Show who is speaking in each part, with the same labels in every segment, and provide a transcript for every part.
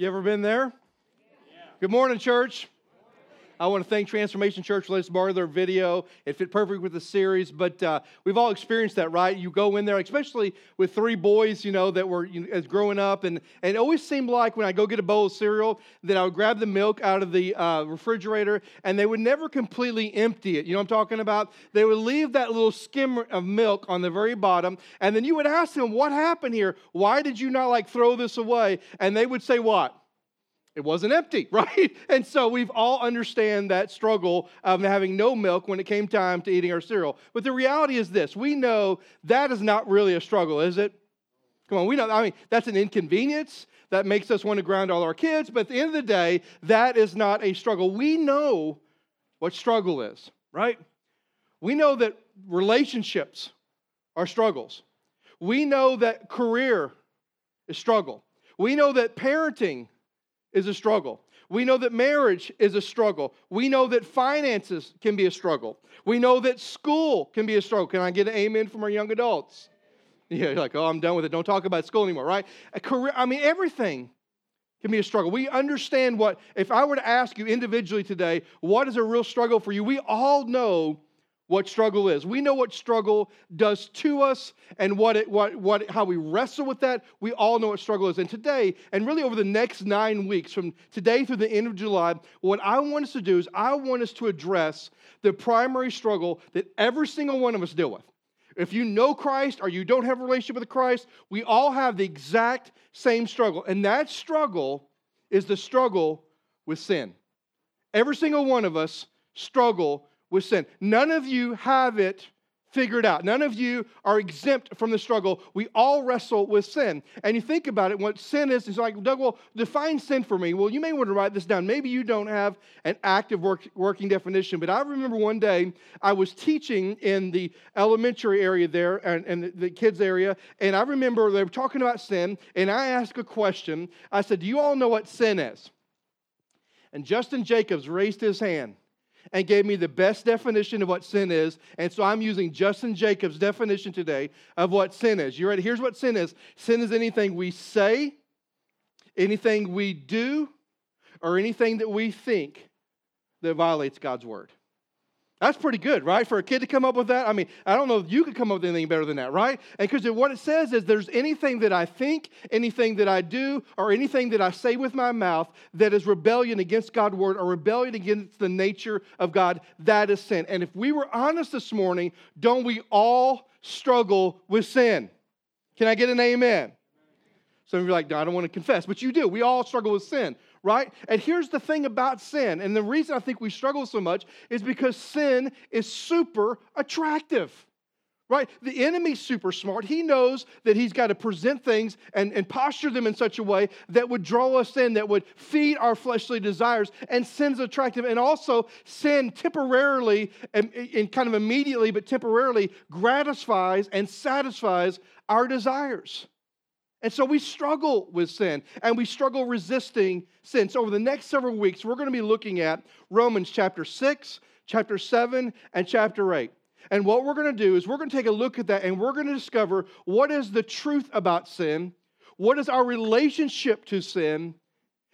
Speaker 1: You ever been there? Good morning, church. I want to thank Transformation Church for letting us borrow their video. It fit perfect with the series, but uh, we've all experienced that, right? You go in there, especially with three boys, you know, that were you know, as growing up, and, and it always seemed like when I go get a bowl of cereal that I would grab the milk out of the uh, refrigerator, and they would never completely empty it. You know what I'm talking about? They would leave that little skim of milk on the very bottom, and then you would ask them, "What happened here? Why did you not like throw this away?" And they would say, "What?" It wasn't empty, right? And so we've all understand that struggle of having no milk when it came time to eating our cereal. But the reality is this: we know that is not really a struggle, is it? Come on, we know. I mean, that's an inconvenience that makes us want to ground all our kids. But at the end of the day, that is not a struggle. We know what struggle is, right? We know that relationships are struggles. We know that career is struggle. We know that parenting is a struggle. We know that marriage is a struggle. We know that finances can be a struggle. We know that school can be a struggle. Can I get an amen from our young adults? Yeah, you're like, oh, I'm done with it. Don't talk about school anymore, right? A career, I mean, everything can be a struggle. We understand what, if I were to ask you individually today, what is a real struggle for you? We all know what struggle is. We know what struggle does to us and what it, what, what, how we wrestle with that. We all know what struggle is. And today, and really over the next nine weeks, from today through the end of July, what I want us to do is I want us to address the primary struggle that every single one of us deal with. If you know Christ or you don't have a relationship with Christ, we all have the exact same struggle. And that struggle is the struggle with sin. Every single one of us struggle with sin. None of you have it figured out. None of you are exempt from the struggle. We all wrestle with sin. And you think about it, what sin is, it's like, Doug, well, define sin for me. Well, you may want to write this down. Maybe you don't have an active work, working definition, but I remember one day I was teaching in the elementary area there and, and the, the kids area, and I remember they were talking about sin, and I asked a question. I said, Do you all know what sin is? And Justin Jacobs raised his hand and gave me the best definition of what sin is. And so I'm using Justin Jacobs' definition today of what sin is. You ready? Here's what sin is sin is anything we say, anything we do, or anything that we think that violates God's word. That's pretty good, right? For a kid to come up with that. I mean, I don't know if you could come up with anything better than that, right? And because what it says is there's anything that I think, anything that I do, or anything that I say with my mouth that is rebellion against God's word or rebellion against the nature of God, that is sin. And if we were honest this morning, don't we all struggle with sin? Can I get an amen? Some of you are like, no, I don't want to confess, but you do. We all struggle with sin right? And here's the thing about sin, and the reason I think we struggle so much is because sin is super attractive. Right? The enemy's super smart. He knows that he's got to present things and, and posture them in such a way that would draw us in, that would feed our fleshly desires. And sin's attractive. And also, sin temporarily and, and kind of immediately, but temporarily gratifies and satisfies our desires. And so we struggle with sin and we struggle resisting sin. So over the next several weeks, we're going to be looking at Romans chapter 6, chapter 7, and chapter 8. And what we're going to do is we're going to take a look at that and we're going to discover what is the truth about sin, what is our relationship to sin,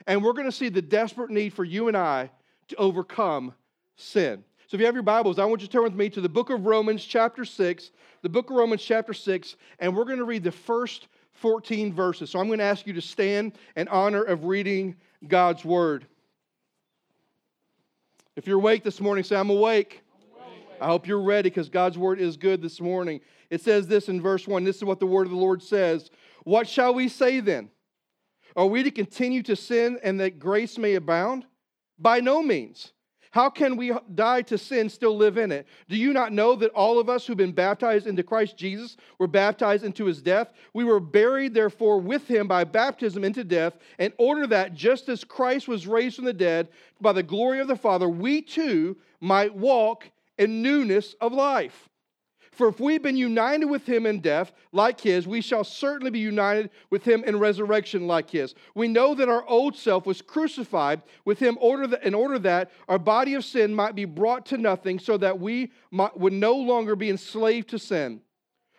Speaker 1: and we're going to see the desperate need for you and I to overcome sin. So if you have your Bibles, I want you to turn with me to the book of Romans, chapter 6, the book of Romans, chapter 6, and we're going to read the first 14 verses. So I'm going to ask you to stand in honor of reading God's word. If you're awake this morning, say, I'm awake. I hope you're ready because God's word is good this morning. It says this in verse 1. This is what the word of the Lord says. What shall we say then? Are we to continue to sin and that grace may abound? By no means. How can we die to sin, still live in it? Do you not know that all of us who've been baptized into Christ Jesus were baptized into his death? We were buried, therefore, with him by baptism into death, in order that just as Christ was raised from the dead by the glory of the Father, we too might walk in newness of life. For if we've been united with him in death like his, we shall certainly be united with him in resurrection like his. We know that our old self was crucified with him in order that our body of sin might be brought to nothing, so that we would no longer be enslaved to sin.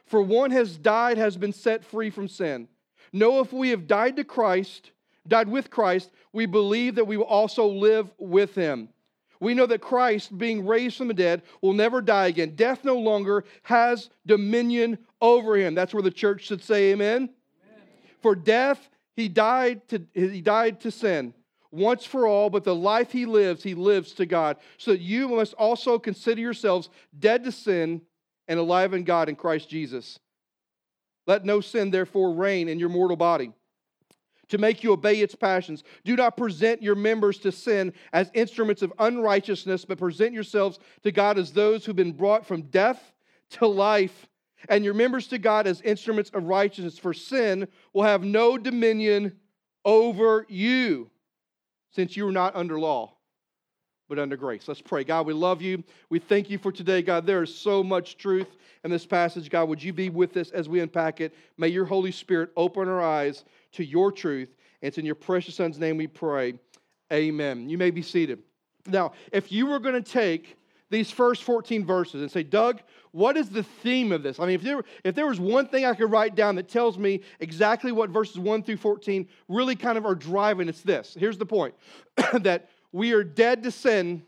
Speaker 1: For one has died, has been set free from sin. Know if we have died to Christ, died with Christ, we believe that we will also live with him. We know that Christ, being raised from the dead, will never die again. Death no longer has dominion over him. That's where the church should say amen. amen. For death, he died to he died to sin once for all, but the life he lives, he lives to God. So that you must also consider yourselves dead to sin and alive in God in Christ Jesus. Let no sin therefore reign in your mortal body to make you obey its passions. Do not present your members to sin as instruments of unrighteousness, but present yourselves to God as those who've been brought from death to life, and your members to God as instruments of righteousness. For sin will have no dominion over you, since you are not under law, but under grace. Let's pray. God, we love you. We thank you for today, God. There is so much truth in this passage. God, would you be with us as we unpack it? May your Holy Spirit open our eyes to your truth. And it's in your precious Son's name we pray. Amen. You may be seated. Now, if you were going to take these first 14 verses and say, Doug, what is the theme of this? I mean, if there, if there was one thing I could write down that tells me exactly what verses 1 through 14 really kind of are driving, it's this. Here's the point that we are dead to sin,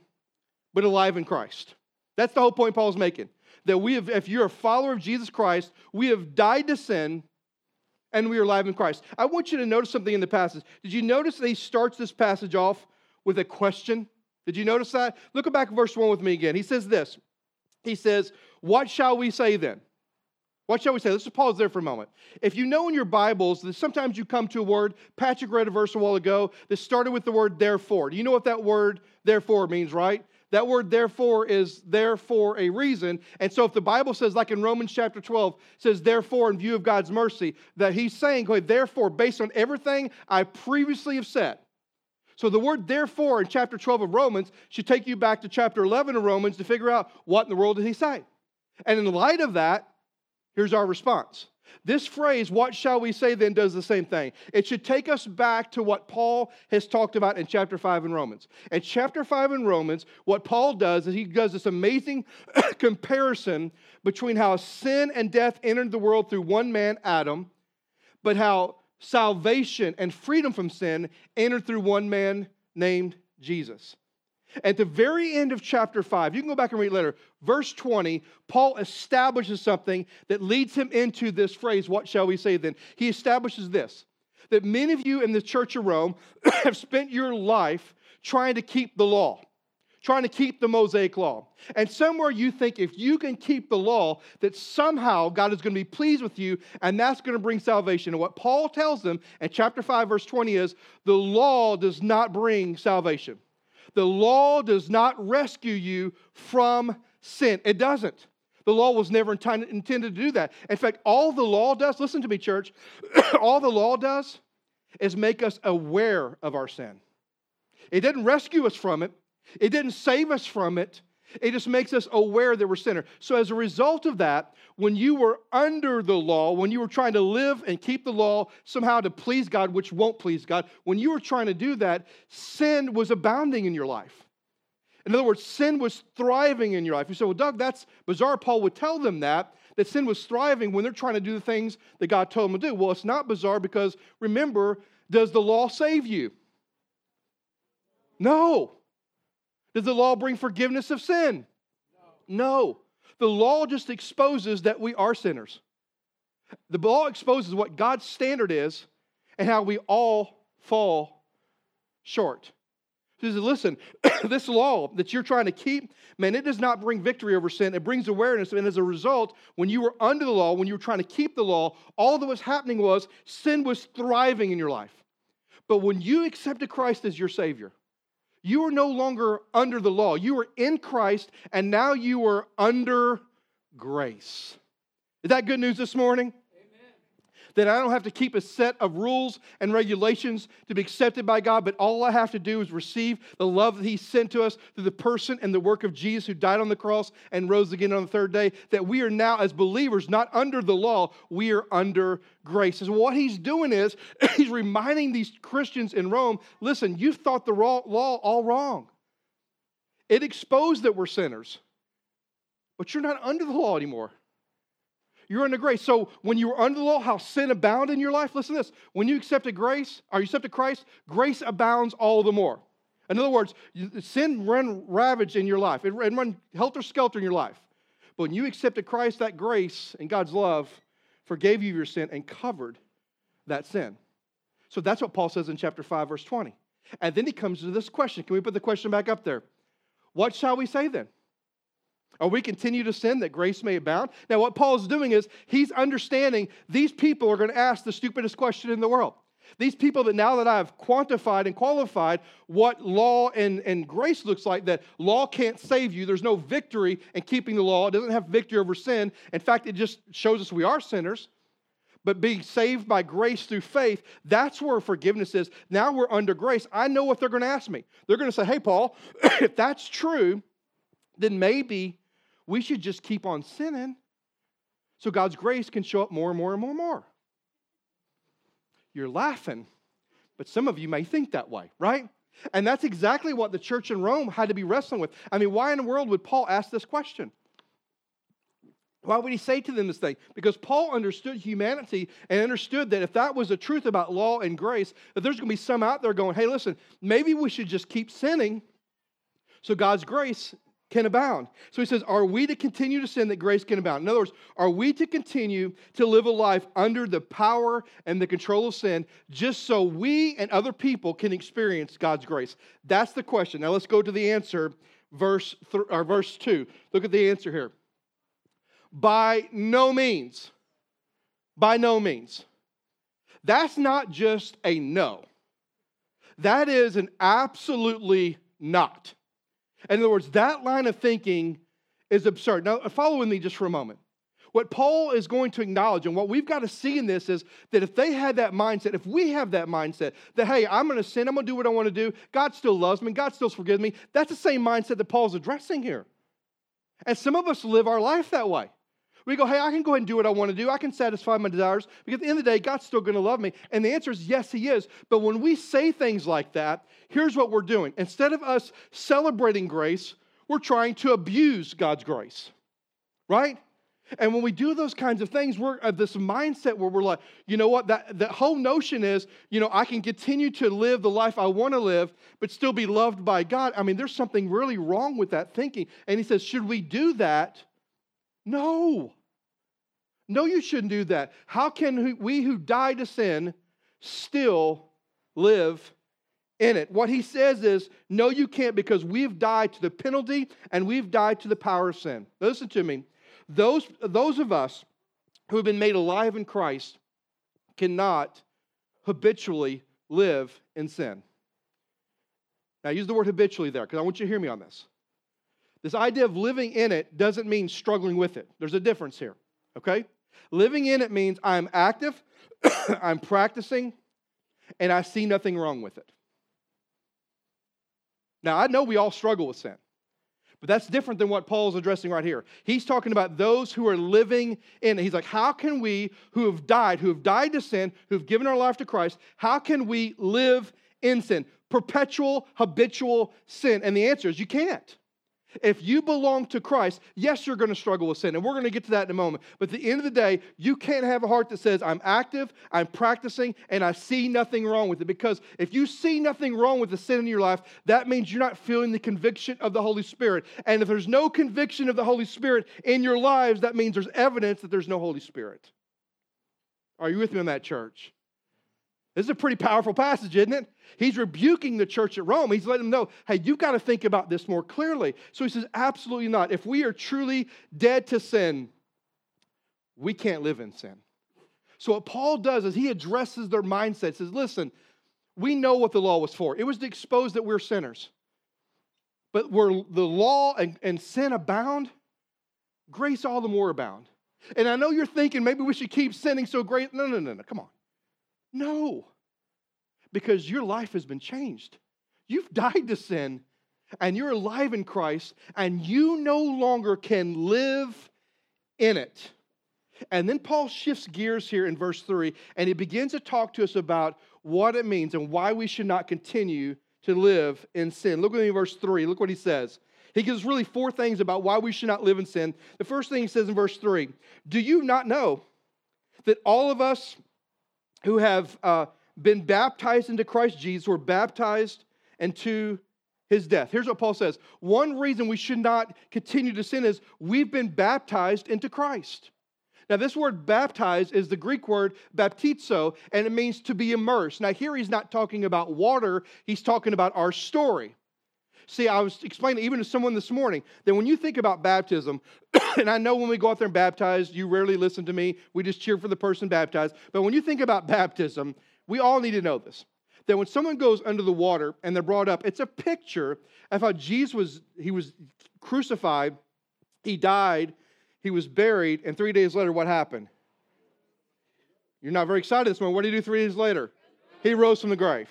Speaker 1: but alive in Christ. That's the whole point Paul's making. That we have, if you're a follower of Jesus Christ, we have died to sin and we are alive in Christ. I want you to notice something in the passage. Did you notice that he starts this passage off with a question? Did you notice that? Look back at verse 1 with me again. He says this He says, What shall we say then? What shall we say? Let's just pause there for a moment. If you know in your Bibles that sometimes you come to a word, Patrick read a verse a while ago that started with the word therefore. Do you know what that word therefore means, right? That word therefore is there for a reason. And so if the Bible says, like in Romans chapter 12, says therefore in view of God's mercy, that he's saying, therefore, based on everything I previously have said. So the word therefore in chapter 12 of Romans should take you back to chapter 11 of Romans to figure out what in the world did he say. And in light of that, Here's our response. This phrase, what shall we say then, does the same thing. It should take us back to what Paul has talked about in chapter 5 in Romans. In chapter 5 in Romans, what Paul does is he does this amazing comparison between how sin and death entered the world through one man, Adam, but how salvation and freedom from sin entered through one man named Jesus. At the very end of chapter 5, you can go back and read later, verse 20, Paul establishes something that leads him into this phrase, What shall we say then? He establishes this that many of you in the church of Rome have spent your life trying to keep the law, trying to keep the Mosaic law. And somewhere you think if you can keep the law, that somehow God is going to be pleased with you and that's going to bring salvation. And what Paul tells them in chapter 5, verse 20 is the law does not bring salvation. The law does not rescue you from sin. It doesn't. The law was never intended to do that. In fact, all the law does, listen to me, church, all the law does is make us aware of our sin. It didn't rescue us from it, it didn't save us from it, it just makes us aware that we're sinners. So, as a result of that, when you were under the law, when you were trying to live and keep the law somehow to please God, which won't please God, when you were trying to do that, sin was abounding in your life. In other words, sin was thriving in your life. You say, well, Doug, that's bizarre. Paul would tell them that, that sin was thriving when they're trying to do the things that God told them to do. Well, it's not bizarre because remember, does the law save you? No. Does the law bring forgiveness of sin? No. no. The law just exposes that we are sinners. The law exposes what God's standard is and how we all fall short. He says, listen, this law that you're trying to keep, man, it does not bring victory over sin. It brings awareness. And as a result, when you were under the law, when you were trying to keep the law, all that was happening was sin was thriving in your life. But when you accepted Christ as your Savior, you are no longer under the law. You are in Christ, and now you are under grace. Is that good news this morning? That I don't have to keep a set of rules and regulations to be accepted by God, but all I have to do is receive the love that He sent to us through the person and the work of Jesus who died on the cross and rose again on the third day. That we are now, as believers, not under the law, we are under grace. And what He's doing is He's reminding these Christians in Rome listen, you thought the law all wrong. It exposed that we're sinners, but you're not under the law anymore. You're under grace. So when you were under the law, how sin abounded in your life, listen to this. When you accepted grace, or you accepted Christ, grace abounds all the more. In other words, sin ran ravage in your life, it ran helter skelter in your life. But when you accepted Christ, that grace and God's love forgave you your sin and covered that sin. So that's what Paul says in chapter 5, verse 20. And then he comes to this question. Can we put the question back up there? What shall we say then? Are we continue to sin that grace may abound? Now, what Paul is doing is he's understanding these people are going to ask the stupidest question in the world. These people that now that I've quantified and qualified what law and, and grace looks like, that law can't save you. There's no victory in keeping the law. It doesn't have victory over sin. In fact, it just shows us we are sinners. But being saved by grace through faith, that's where forgiveness is. Now we're under grace. I know what they're going to ask me. They're going to say, hey, Paul, if that's true, then maybe we should just keep on sinning so God's grace can show up more and more and more and more. You're laughing, but some of you may think that way, right? And that's exactly what the church in Rome had to be wrestling with. I mean, why in the world would Paul ask this question? Why would he say to them this thing? Because Paul understood humanity and understood that if that was the truth about law and grace, that there's going to be some out there going, hey, listen, maybe we should just keep sinning so God's grace can abound. So he says, Are we to continue to sin that grace can abound? In other words, are we to continue to live a life under the power and the control of sin just so we and other people can experience God's grace? That's the question. Now let's go to the answer, verse, th- or verse 2. Look at the answer here. By no means. By no means. That's not just a no, that is an absolutely not. In other words, that line of thinking is absurd. Now, follow with me just for a moment. What Paul is going to acknowledge, and what we've got to see in this is that if they had that mindset, if we have that mindset that, hey, I'm going to sin, I'm going to do what I want to do, God still loves me, God still forgives me, that's the same mindset that Paul's addressing here. And some of us live our life that way. We go, hey, I can go ahead and do what I want to do. I can satisfy my desires because at the end of the day, God's still going to love me. And the answer is yes, He is. But when we say things like that, here's what we're doing. Instead of us celebrating grace, we're trying to abuse God's grace, right? And when we do those kinds of things, we're at this mindset where we're like, you know what, that, that whole notion is, you know, I can continue to live the life I want to live, but still be loved by God. I mean, there's something really wrong with that thinking. And he says, should we do that? No. No, you shouldn't do that. How can we who died to sin still live in it? What he says is, no, you can't because we've died to the penalty and we've died to the power of sin. Listen to me. Those, those of us who have been made alive in Christ cannot habitually live in sin. Now, use the word habitually there because I want you to hear me on this. This idea of living in it doesn't mean struggling with it. There's a difference here, okay? Living in it means I'm active, I'm practicing, and I see nothing wrong with it. Now, I know we all struggle with sin, but that's different than what Paul's addressing right here. He's talking about those who are living in it. He's like, how can we who have died, who have died to sin, who've given our life to Christ, how can we live in sin? Perpetual, habitual sin. And the answer is you can't. If you belong to Christ, yes, you're going to struggle with sin, and we're going to get to that in a moment. But at the end of the day, you can't have a heart that says, I'm active, I'm practicing, and I see nothing wrong with it. Because if you see nothing wrong with the sin in your life, that means you're not feeling the conviction of the Holy Spirit. And if there's no conviction of the Holy Spirit in your lives, that means there's evidence that there's no Holy Spirit. Are you with me on that, church? This is a pretty powerful passage, isn't it? He's rebuking the church at Rome. He's letting them know, hey, you've got to think about this more clearly. So he says, absolutely not. If we are truly dead to sin, we can't live in sin. So what Paul does is he addresses their mindset. Says, listen, we know what the law was for. It was to expose that we're sinners. But where the law and, and sin abound, grace all the more abound. And I know you're thinking maybe we should keep sinning so great. No, no, no, no. Come on. No, because your life has been changed. You've died to sin and you're alive in Christ, and you no longer can live in it. And then Paul shifts gears here in verse 3, and he begins to talk to us about what it means and why we should not continue to live in sin. Look at me, verse 3. Look what he says. He gives really four things about why we should not live in sin. The first thing he says in verse 3 Do you not know that all of us who have uh, been baptized into Christ Jesus were baptized into his death? Here's what Paul says One reason we should not continue to sin is we've been baptized into Christ. Now, this word baptized is the Greek word baptizo, and it means to be immersed. Now, here he's not talking about water, he's talking about our story. See, I was explaining even to someone this morning that when you think about baptism, and I know when we go out there and baptize, you rarely listen to me. We just cheer for the person baptized. But when you think about baptism, we all need to know this that when someone goes under the water and they're brought up, it's a picture of how Jesus was, he was crucified, he died, he was buried, and three days later, what happened? You're not very excited this morning. What did he do three days later? He rose from the grave.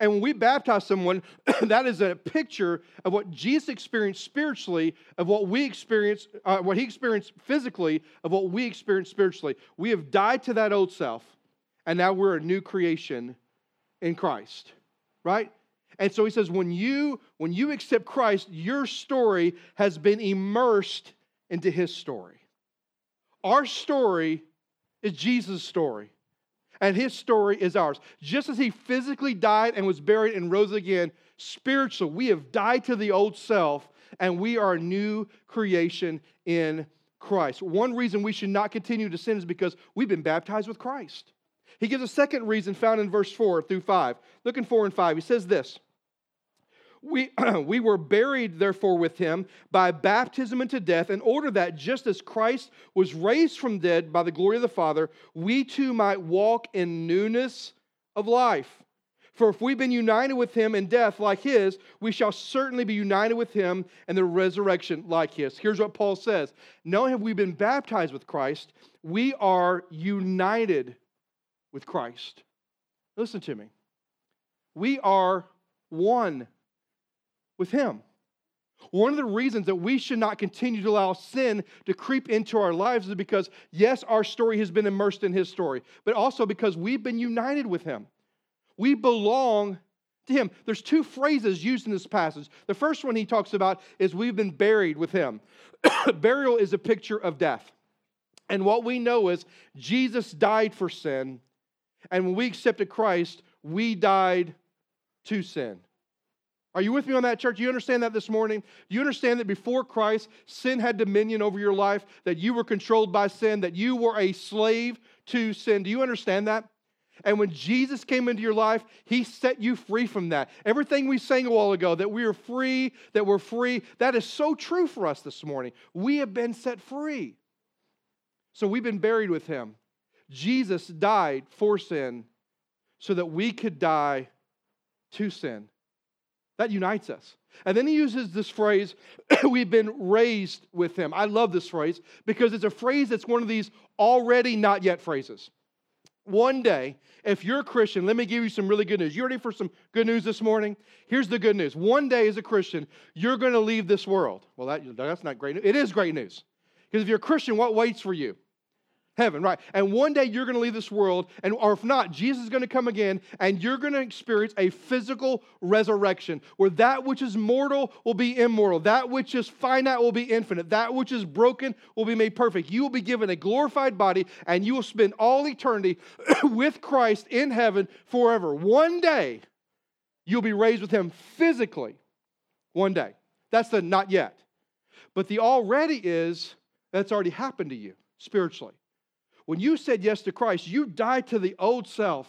Speaker 1: And when we baptize someone, that is a picture of what Jesus experienced spiritually, of what we experience, uh, what he experienced physically, of what we experience spiritually. We have died to that old self, and now we're a new creation in Christ, right? And so he says, when you when you accept Christ, your story has been immersed into his story. Our story is Jesus' story and his story is ours. Just as he physically died and was buried and rose again, spiritually, we have died to the old self and we are a new creation in Christ. One reason we should not continue to sin is because we've been baptized with Christ. He gives a second reason found in verse 4 through 5. Look in 4 and 5. He says this we, we were buried, therefore, with him by baptism into death, in order that just as Christ was raised from dead by the glory of the Father, we too might walk in newness of life. For if we've been united with him in death like his, we shall certainly be united with him in the resurrection like his. Here's what Paul says Knowing have we been baptized with Christ, we are united with Christ. Listen to me. We are one with Him. One of the reasons that we should not continue to allow sin to creep into our lives is because, yes, our story has been immersed in His story, but also because we've been united with Him. We belong to Him. There's two phrases used in this passage. The first one he talks about is we've been buried with Him. Burial is a picture of death. And what we know is Jesus died for sin, and when we accepted Christ, we died to sin. Are you with me on that, church? You understand that this morning? You understand that before Christ, sin had dominion over your life, that you were controlled by sin, that you were a slave to sin? Do you understand that? And when Jesus came into your life, he set you free from that. Everything we sang a while ago, that we are free, that we're free, that is so true for us this morning. We have been set free. So we've been buried with him. Jesus died for sin so that we could die to sin. That unites us. And then he uses this phrase, we've been raised with him. I love this phrase because it's a phrase that's one of these already not yet phrases. One day, if you're a Christian, let me give you some really good news. You ready for some good news this morning? Here's the good news. One day, as a Christian, you're going to leave this world. Well, that, that's not great news. It is great news. Because if you're a Christian, what waits for you? Heaven, right? And one day you're going to leave this world, and or if not, Jesus is going to come again, and you're going to experience a physical resurrection where that which is mortal will be immortal, that which is finite will be infinite, that which is broken will be made perfect. You will be given a glorified body, and you will spend all eternity with Christ in heaven forever. One day you'll be raised with Him physically. One day. That's the not yet. But the already is that's already happened to you spiritually. When you said yes to Christ, you died to the old self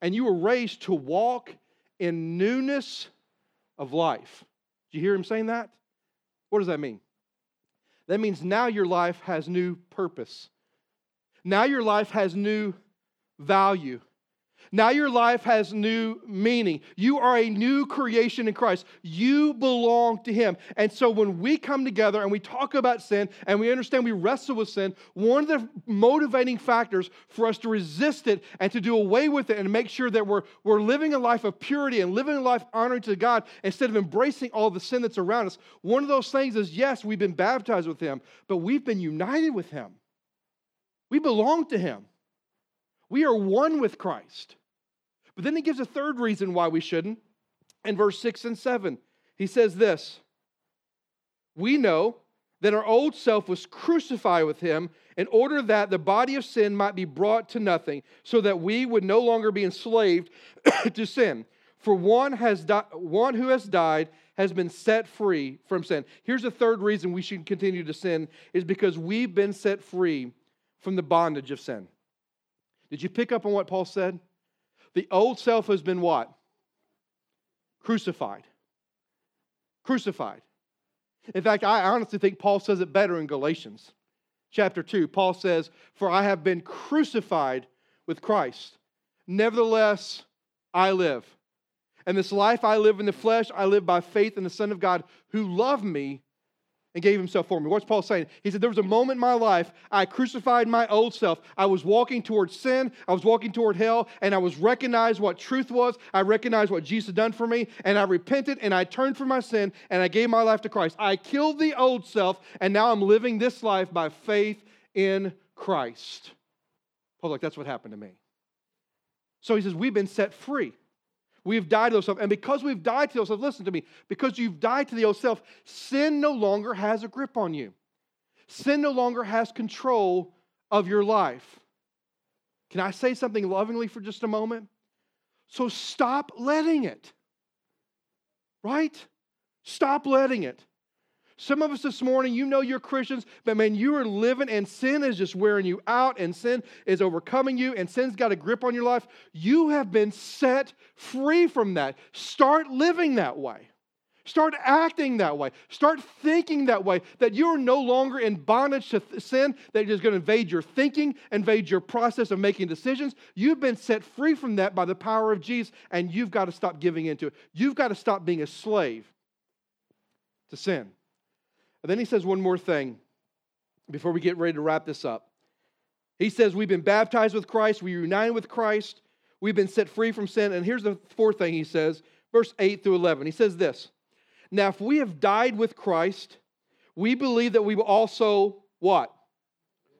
Speaker 1: and you were raised to walk in newness of life. Do you hear him saying that? What does that mean? That means now your life has new purpose. Now your life has new value. Now your life has new meaning. You are a new creation in Christ. You belong to Him. And so when we come together and we talk about sin and we understand we wrestle with sin, one of the motivating factors for us to resist it and to do away with it and make sure that we're, we're living a life of purity and living a life honoring to God instead of embracing all the sin that's around us, one of those things is yes, we've been baptized with Him, but we've been united with Him. We belong to Him. We are one with Christ. But then he gives a third reason why we shouldn't. In verse 6 and 7, he says this we know that our old self was crucified with him in order that the body of sin might be brought to nothing, so that we would no longer be enslaved to sin. For one, has di- one who has died has been set free from sin. Here's a third reason we should continue to sin is because we've been set free from the bondage of sin. Did you pick up on what Paul said? The old self has been what? Crucified. Crucified. In fact, I honestly think Paul says it better in Galatians chapter 2. Paul says, For I have been crucified with Christ. Nevertheless, I live. And this life I live in the flesh, I live by faith in the Son of God who loved me and gave himself for me. What's Paul saying? He said, There was a moment in my life I crucified my old self. I was walking towards sin, I was walking toward hell, and I was recognized what truth was. I recognized what Jesus had done for me, and I repented and I turned from my sin and I gave my life to Christ. I killed the old self, and now I'm living this life by faith in Christ. Paul's like, That's what happened to me. So he says, We've been set free. We've died to self, And because we've died to self, listen to me, because you've died to the old self, sin no longer has a grip on you. Sin no longer has control of your life. Can I say something lovingly for just a moment? So stop letting it. Right? Stop letting it. Some of us this morning, you know you're Christians, but man, you are living and sin is just wearing you out and sin is overcoming you and sin's got a grip on your life. You have been set free from that. Start living that way. Start acting that way. Start thinking that way, that you are no longer in bondage to sin that is going to invade your thinking, invade your process of making decisions. You've been set free from that by the power of Jesus, and you've got to stop giving into it. You've got to stop being a slave to sin. And then he says one more thing before we get ready to wrap this up. He says, We've been baptized with Christ, we're united with Christ, we've been set free from sin. And here's the fourth thing he says, verse 8 through 11. He says this Now, if we have died with Christ, we believe that we will also what?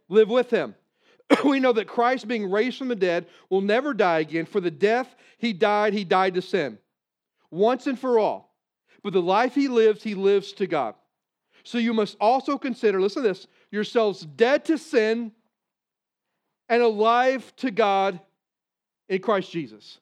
Speaker 1: Live with him. we know that Christ, being raised from the dead, will never die again. For the death he died, he died to sin, once and for all. But the life he lives, he lives to God. So you must also consider, listen to this, yourselves dead to sin and alive to God in Christ Jesus.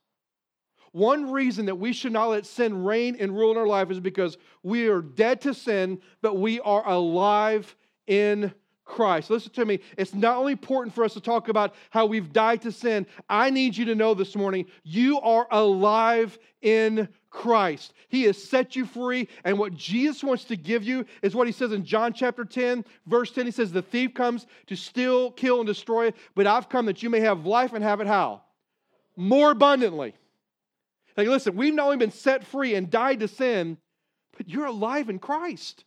Speaker 1: One reason that we should not let sin reign and rule in our life is because we are dead to sin, but we are alive in Christ. Listen to me. It's not only important for us to talk about how we've died to sin. I need you to know this morning you are alive in Christ. He has set you free. And what Jesus wants to give you is what he says in John chapter 10, verse 10. He says, The thief comes to steal, kill, and destroy, but I've come that you may have life and have it how? More abundantly. Like, listen, we've not only been set free and died to sin, but you're alive in Christ.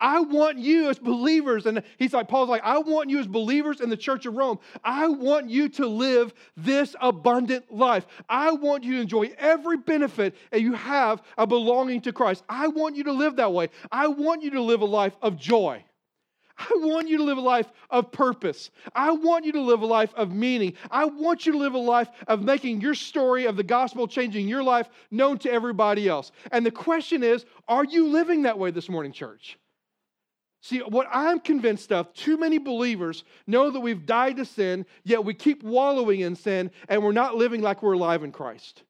Speaker 1: I want you as believers, and he's like, Paul's like, I want you as believers in the church of Rome. I want you to live this abundant life. I want you to enjoy every benefit that you have of belonging to Christ. I want you to live that way. I want you to live a life of joy. I want you to live a life of purpose. I want you to live a life of meaning. I want you to live a life of making your story of the gospel changing your life known to everybody else. And the question is, are you living that way this morning, church? See, what I'm convinced of, too many believers know that we've died to sin, yet we keep wallowing in sin and we're not living like we're alive in Christ.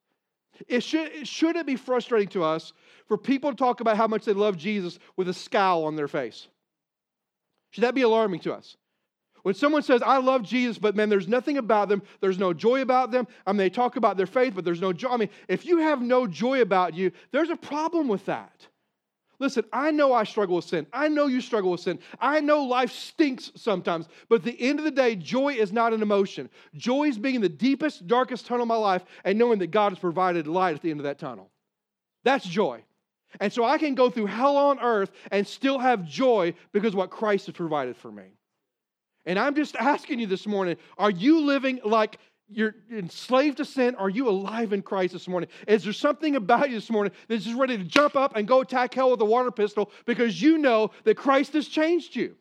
Speaker 1: It should, should it be frustrating to us for people to talk about how much they love Jesus with a scowl on their face? Should that be alarming to us? When someone says, I love Jesus, but man, there's nothing about them, there's no joy about them. I mean, they talk about their faith, but there's no joy. I mean, if you have no joy about you, there's a problem with that. Listen, I know I struggle with sin. I know you struggle with sin. I know life stinks sometimes. But at the end of the day, joy is not an emotion. Joy is being in the deepest, darkest tunnel of my life and knowing that God has provided light at the end of that tunnel. That's joy. And so I can go through hell on earth and still have joy because what Christ has provided for me. And I'm just asking you this morning are you living like you're enslaved to sin? Are you alive in Christ this morning? Is there something about you this morning that's just ready to jump up and go attack hell with a water pistol because you know that Christ has changed you?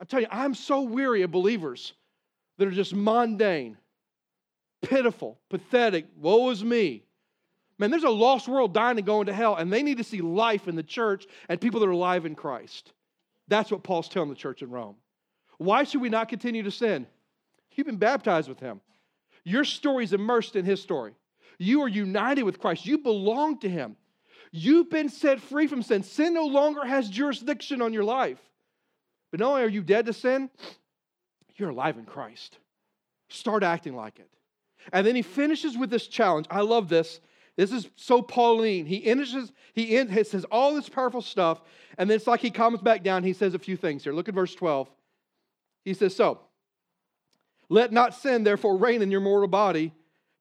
Speaker 1: I tell you, I'm so weary of believers that are just mundane, pitiful, pathetic, woe is me. Man, there's a lost world dying and going to hell, and they need to see life in the church and people that are alive in Christ. That's what Paul's telling the church in Rome. Why should we not continue to sin? You've been baptized with him. Your story is immersed in his story. You are united with Christ. You belong to him. You've been set free from sin. Sin no longer has jurisdiction on your life. But not only are you dead to sin, you're alive in Christ. Start acting like it. And then he finishes with this challenge. I love this. This is so Pauline. He finishes, he, he says all this powerful stuff, and then it's like he comes back down. He says a few things here. Look at verse 12. He says, So, let not sin therefore reign in your mortal body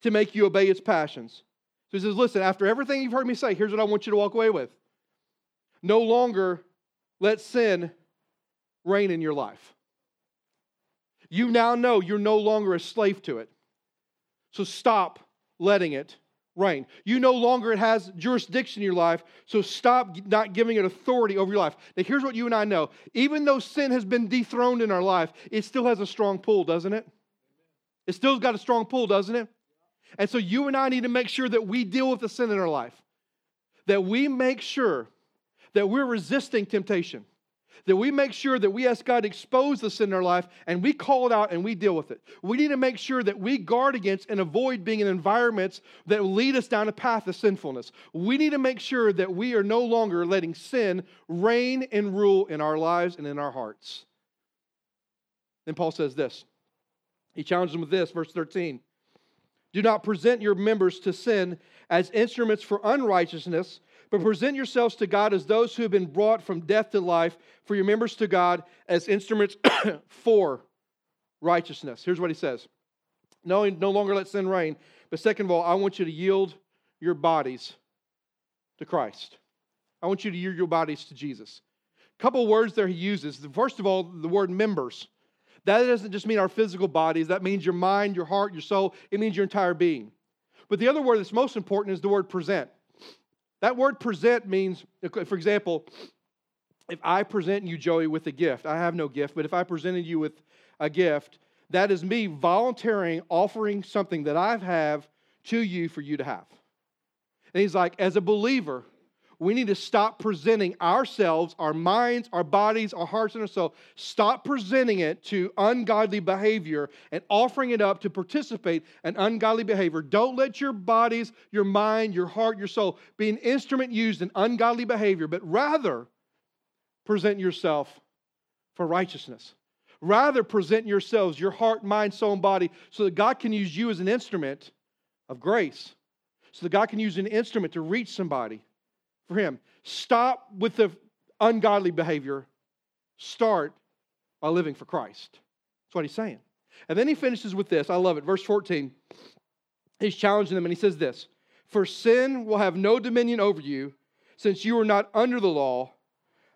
Speaker 1: to make you obey its passions. So he says, Listen, after everything you've heard me say, here's what I want you to walk away with. No longer let sin reign in your life. You now know you're no longer a slave to it. So stop letting it reign. You no longer it has jurisdiction in your life, so stop not giving it authority over your life. Now, here's what you and I know even though sin has been dethroned in our life, it still has a strong pull, doesn't it? It still's got a strong pull, doesn't it? And so you and I need to make sure that we deal with the sin in our life, that we make sure that we're resisting temptation that we make sure that we ask God to expose the sin in our life and we call it out and we deal with it. We need to make sure that we guard against and avoid being in environments that lead us down a path of sinfulness. We need to make sure that we are no longer letting sin reign and rule in our lives and in our hearts. Then Paul says this. He challenges them with this, verse 13. Do not present your members to sin as instruments for unrighteousness but present yourselves to God as those who have been brought from death to life, for your members to God as instruments for righteousness. Here's what he says no, no longer let sin reign. But second of all, I want you to yield your bodies to Christ. I want you to yield your bodies to Jesus. A couple words there he uses. First of all, the word members. That doesn't just mean our physical bodies, that means your mind, your heart, your soul. It means your entire being. But the other word that's most important is the word present. That word present means, for example, if I present you, Joey, with a gift, I have no gift, but if I presented you with a gift, that is me volunteering, offering something that I have to you for you to have. And he's like, as a believer, we need to stop presenting ourselves, our minds, our bodies, our hearts, and our soul. Stop presenting it to ungodly behavior and offering it up to participate in ungodly behavior. Don't let your bodies, your mind, your heart, your soul be an instrument used in ungodly behavior, but rather present yourself for righteousness. Rather present yourselves, your heart, mind, soul, and body, so that God can use you as an instrument of grace. So that God can use an instrument to reach somebody for him. Stop with the ungodly behavior. Start by living for Christ. That's what he's saying. And then he finishes with this. I love it. Verse 14. He's challenging them and he says this For sin will have no dominion over you, since you are not under the law,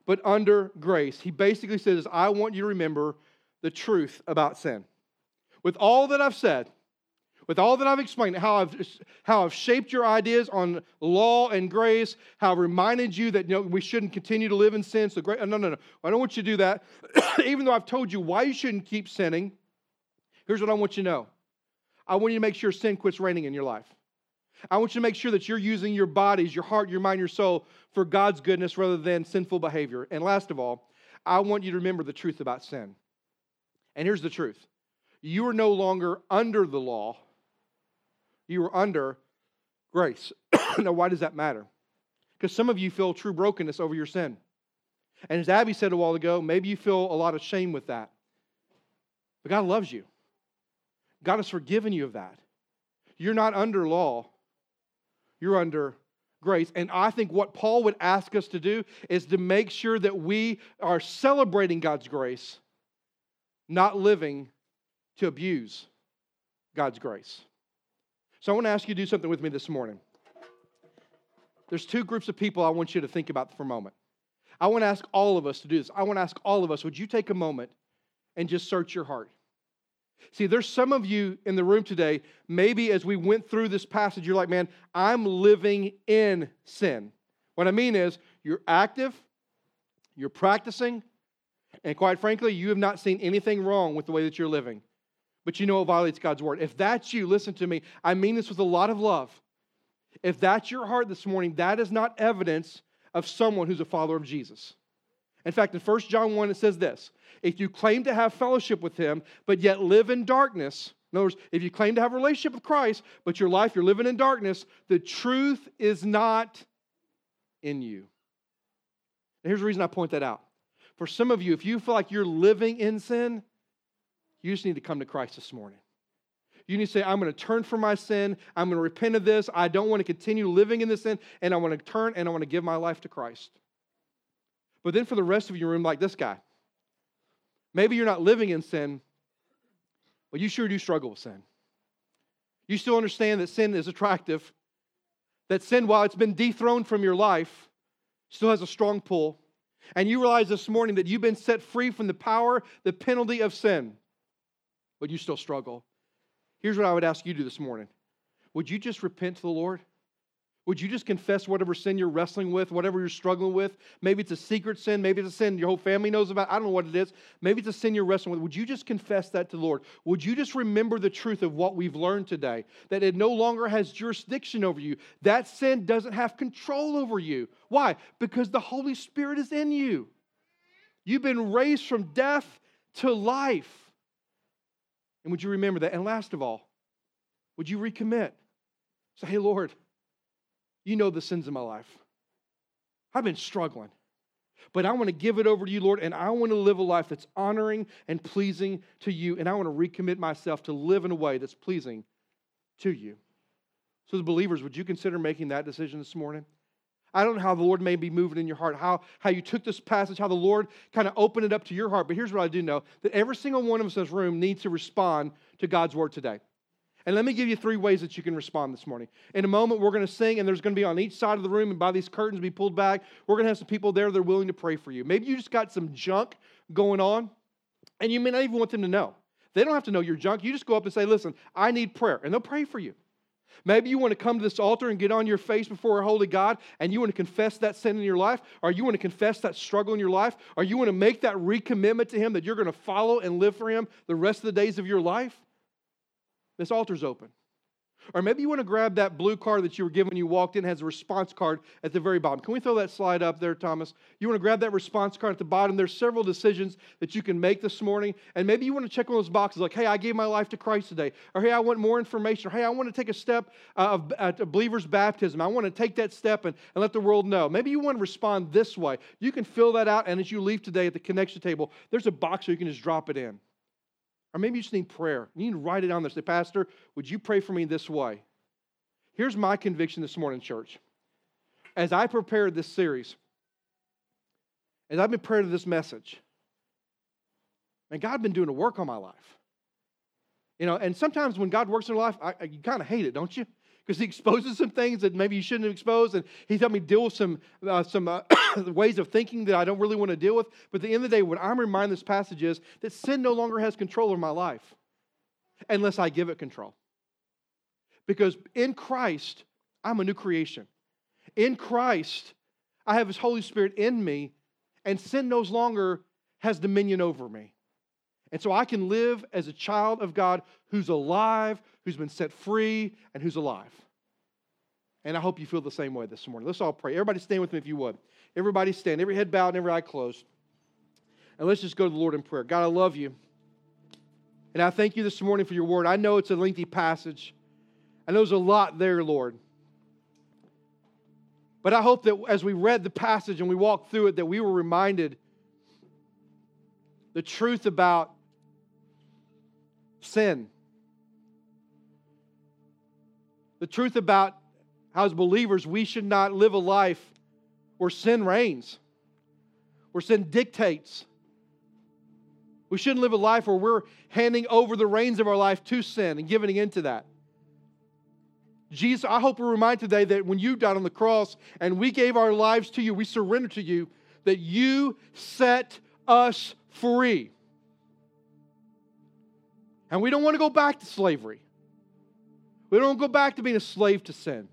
Speaker 1: but under grace. He basically says, I want you to remember the truth about sin. With all that I've said, with all that I've explained, how I've, how I've shaped your ideas on law and grace, how I've reminded you that you know, we shouldn't continue to live in sin. So great, uh, no, no, no. I don't want you to do that. Even though I've told you why you shouldn't keep sinning, here's what I want you to know. I want you to make sure sin quits reigning in your life. I want you to make sure that you're using your bodies, your heart, your mind, your soul for God's goodness rather than sinful behavior. And last of all, I want you to remember the truth about sin. And here's the truth you are no longer under the law, you are under grace. now, why does that matter? Because some of you feel true brokenness over your sin. And as Abby said a while ago, maybe you feel a lot of shame with that. But God loves you. God has forgiven you of that. You're not under law, you're under grace. And I think what Paul would ask us to do is to make sure that we are celebrating God's grace, not living to abuse God's grace. So I want to ask you to do something with me this morning. There's two groups of people I want you to think about for a moment. I want to ask all of us to do this. I want to ask all of us, would you take a moment and just search your heart? See, there's some of you in the room today, maybe as we went through this passage, you're like, man, I'm living in sin. What I mean is, you're active, you're practicing, and quite frankly, you have not seen anything wrong with the way that you're living but you know it violates God's word. If that's you, listen to me. I mean this with a lot of love. If that's your heart this morning, that is not evidence of someone who's a follower of Jesus. In fact, in 1 John 1, it says this If you claim to have fellowship with him, but yet live in darkness, in other words, if you claim to have a relationship with Christ, but your life you're living in darkness, the truth is not in you. And here's the reason I point that out. For some of you, if you feel like you're living in sin, you just need to come to Christ this morning. You need to say, I'm going to turn from my sin. I'm going to repent of this. I don't want to continue living in this sin, and I want to turn and I want to give my life to Christ. But then for the rest of your room, like this guy, maybe you're not living in sin, but you sure do struggle with sin. You still understand that sin is attractive, that sin, while it's been dethroned from your life, still has a strong pull. And you realize this morning that you've been set free from the power, the penalty of sin, but you still struggle. Here's what I would ask you to do this morning Would you just repent to the Lord? Would you just confess whatever sin you're wrestling with, whatever you're struggling with? Maybe it's a secret sin, maybe it's a sin your whole family knows about. I don't know what it is. Maybe it's a sin you're wrestling with. Would you just confess that to the Lord? Would you just remember the truth of what we've learned today? That it no longer has jurisdiction over you. That sin doesn't have control over you. Why? Because the Holy Spirit is in you. You've been raised from death to life. And would you remember that? And last of all, would you recommit? Say, hey, Lord, you know the sins of my life. I've been struggling. But I want to give it over to you, Lord, and I want to live a life that's honoring and pleasing to you. And I want to recommit myself to live in a way that's pleasing to you. So, as believers, would you consider making that decision this morning? I don't know how the Lord may be moving in your heart, how, how you took this passage, how the Lord kind of opened it up to your heart. But here's what I do know that every single one of us in this room needs to respond to God's word today. And let me give you three ways that you can respond this morning. In a moment, we're going to sing, and there's going to be on each side of the room, and by these curtains be pulled back, we're going to have some people there that are willing to pray for you. Maybe you just got some junk going on, and you may not even want them to know. They don't have to know your junk. You just go up and say, Listen, I need prayer, and they'll pray for you. Maybe you want to come to this altar and get on your face before a holy God and you want to confess that sin in your life, or you want to confess that struggle in your life, or you want to make that recommitment to Him that you're going to follow and live for Him the rest of the days of your life. This altar's open. Or maybe you want to grab that blue card that you were given when you walked in, has a response card at the very bottom. Can we throw that slide up there, Thomas? You want to grab that response card at the bottom. There's several decisions that you can make this morning. And maybe you want to check of those boxes like, hey, I gave my life to Christ today. Or hey, I want more information. Or hey, I want to take a step uh, of a believer's baptism. I want to take that step and, and let the world know. Maybe you want to respond this way. You can fill that out. And as you leave today at the connection table, there's a box where you can just drop it in. Or maybe you just need prayer. You need to write it down there. Say, Pastor, would you pray for me this way? Here's my conviction this morning, church. As I prepared this series, as I've been prepared to this message, and God's been doing a work on my life. You know, and sometimes when God works in your life, I, I, you kind of hate it, don't you? Because He exposes some things that maybe you shouldn't have exposed, and He's helped me deal with some uh, some uh, ways of thinking that I don't really want to deal with. But at the end of the day, what I'm reminded this passage is that sin no longer has control over my life, unless I give it control. Because in Christ, I'm a new creation. In Christ, I have His Holy Spirit in me, and sin no longer has dominion over me. And so I can live as a child of God who's alive, who's been set free, and who's alive. And I hope you feel the same way this morning. Let's all pray. Everybody stand with me if you would. Everybody stand, every head bowed and every eye closed. And let's just go to the Lord in prayer. God, I love you. And I thank you this morning for your word. I know it's a lengthy passage. I know there's a lot there, Lord. But I hope that as we read the passage and we walked through it, that we were reminded the truth about sin, the truth about how, as believers, we should not live a life where sin reigns, where sin dictates. We shouldn't live a life where we're handing over the reins of our life to sin and giving into that. Jesus, I hope we're reminded today that when you died on the cross and we gave our lives to you, we surrendered to you, that you set us free. And we don't want to go back to slavery. We don't want to go back to being a slave to sin.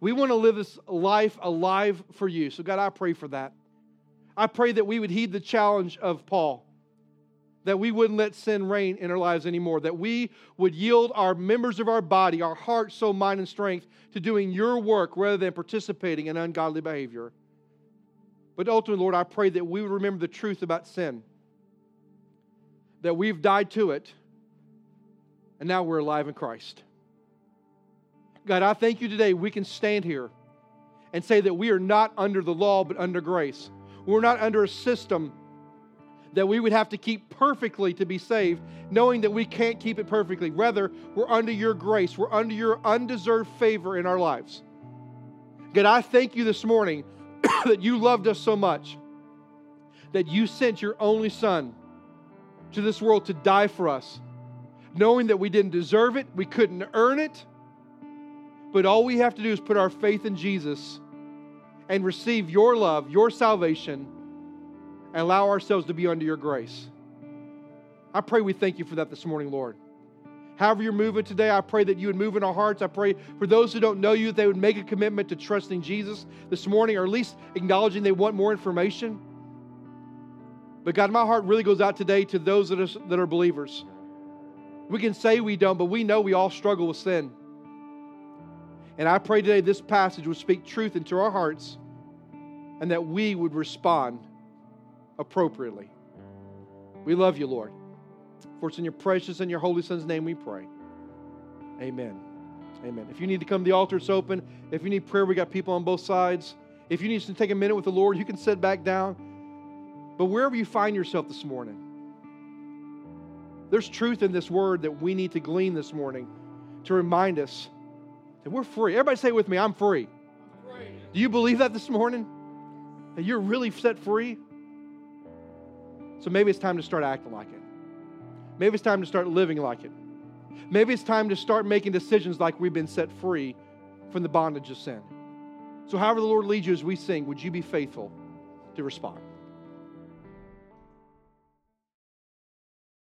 Speaker 1: We want to live this life alive for you. So, God, I pray for that. I pray that we would heed the challenge of Paul that we wouldn't let sin reign in our lives anymore, that we would yield our members of our body, our heart, soul, mind, and strength to doing your work rather than participating in ungodly behavior. But ultimately, Lord, I pray that we would remember the truth about sin, that we've died to it, and now we're alive in Christ. God, I thank you today we can stand here and say that we are not under the law but under grace. We're not under a system that we would have to keep perfectly to be saved, knowing that we can't keep it perfectly. Rather, we're under your grace, we're under your undeserved favor in our lives. God, I thank you this morning that you loved us so much that you sent your only Son to this world to die for us, knowing that we didn't deserve it, we couldn't earn it, but all we have to do is put our faith in Jesus and receive your love, your salvation and allow ourselves to be under your grace. I pray we thank you for that this morning, Lord. However, you're moving today, I pray that you would move in our hearts. I pray for those who don't know you, they would make a commitment to trusting Jesus this morning, or at least acknowledging they want more information. But God, my heart really goes out today to those that are, that are believers. We can say we don't, but we know we all struggle with sin. And I pray today this passage would speak truth into our hearts and that we would respond appropriately. We love you, Lord. For it's in your precious and your holy Son's name we pray. Amen. Amen. If you need to come to the altar, it's open. If you need prayer, we got people on both sides. If you need to take a minute with the Lord, you can sit back down. But wherever you find yourself this morning, there's truth in this word that we need to glean this morning to remind us that we're free. Everybody say with me, I'm free. I'm free. Do you believe that this morning? That you're really set free? So maybe it's time to start acting like it. Maybe it's time to start living like it. Maybe it's time to start making decisions like we've been set free from the bondage of sin. So, however, the Lord leads you as we sing, would you be faithful to respond?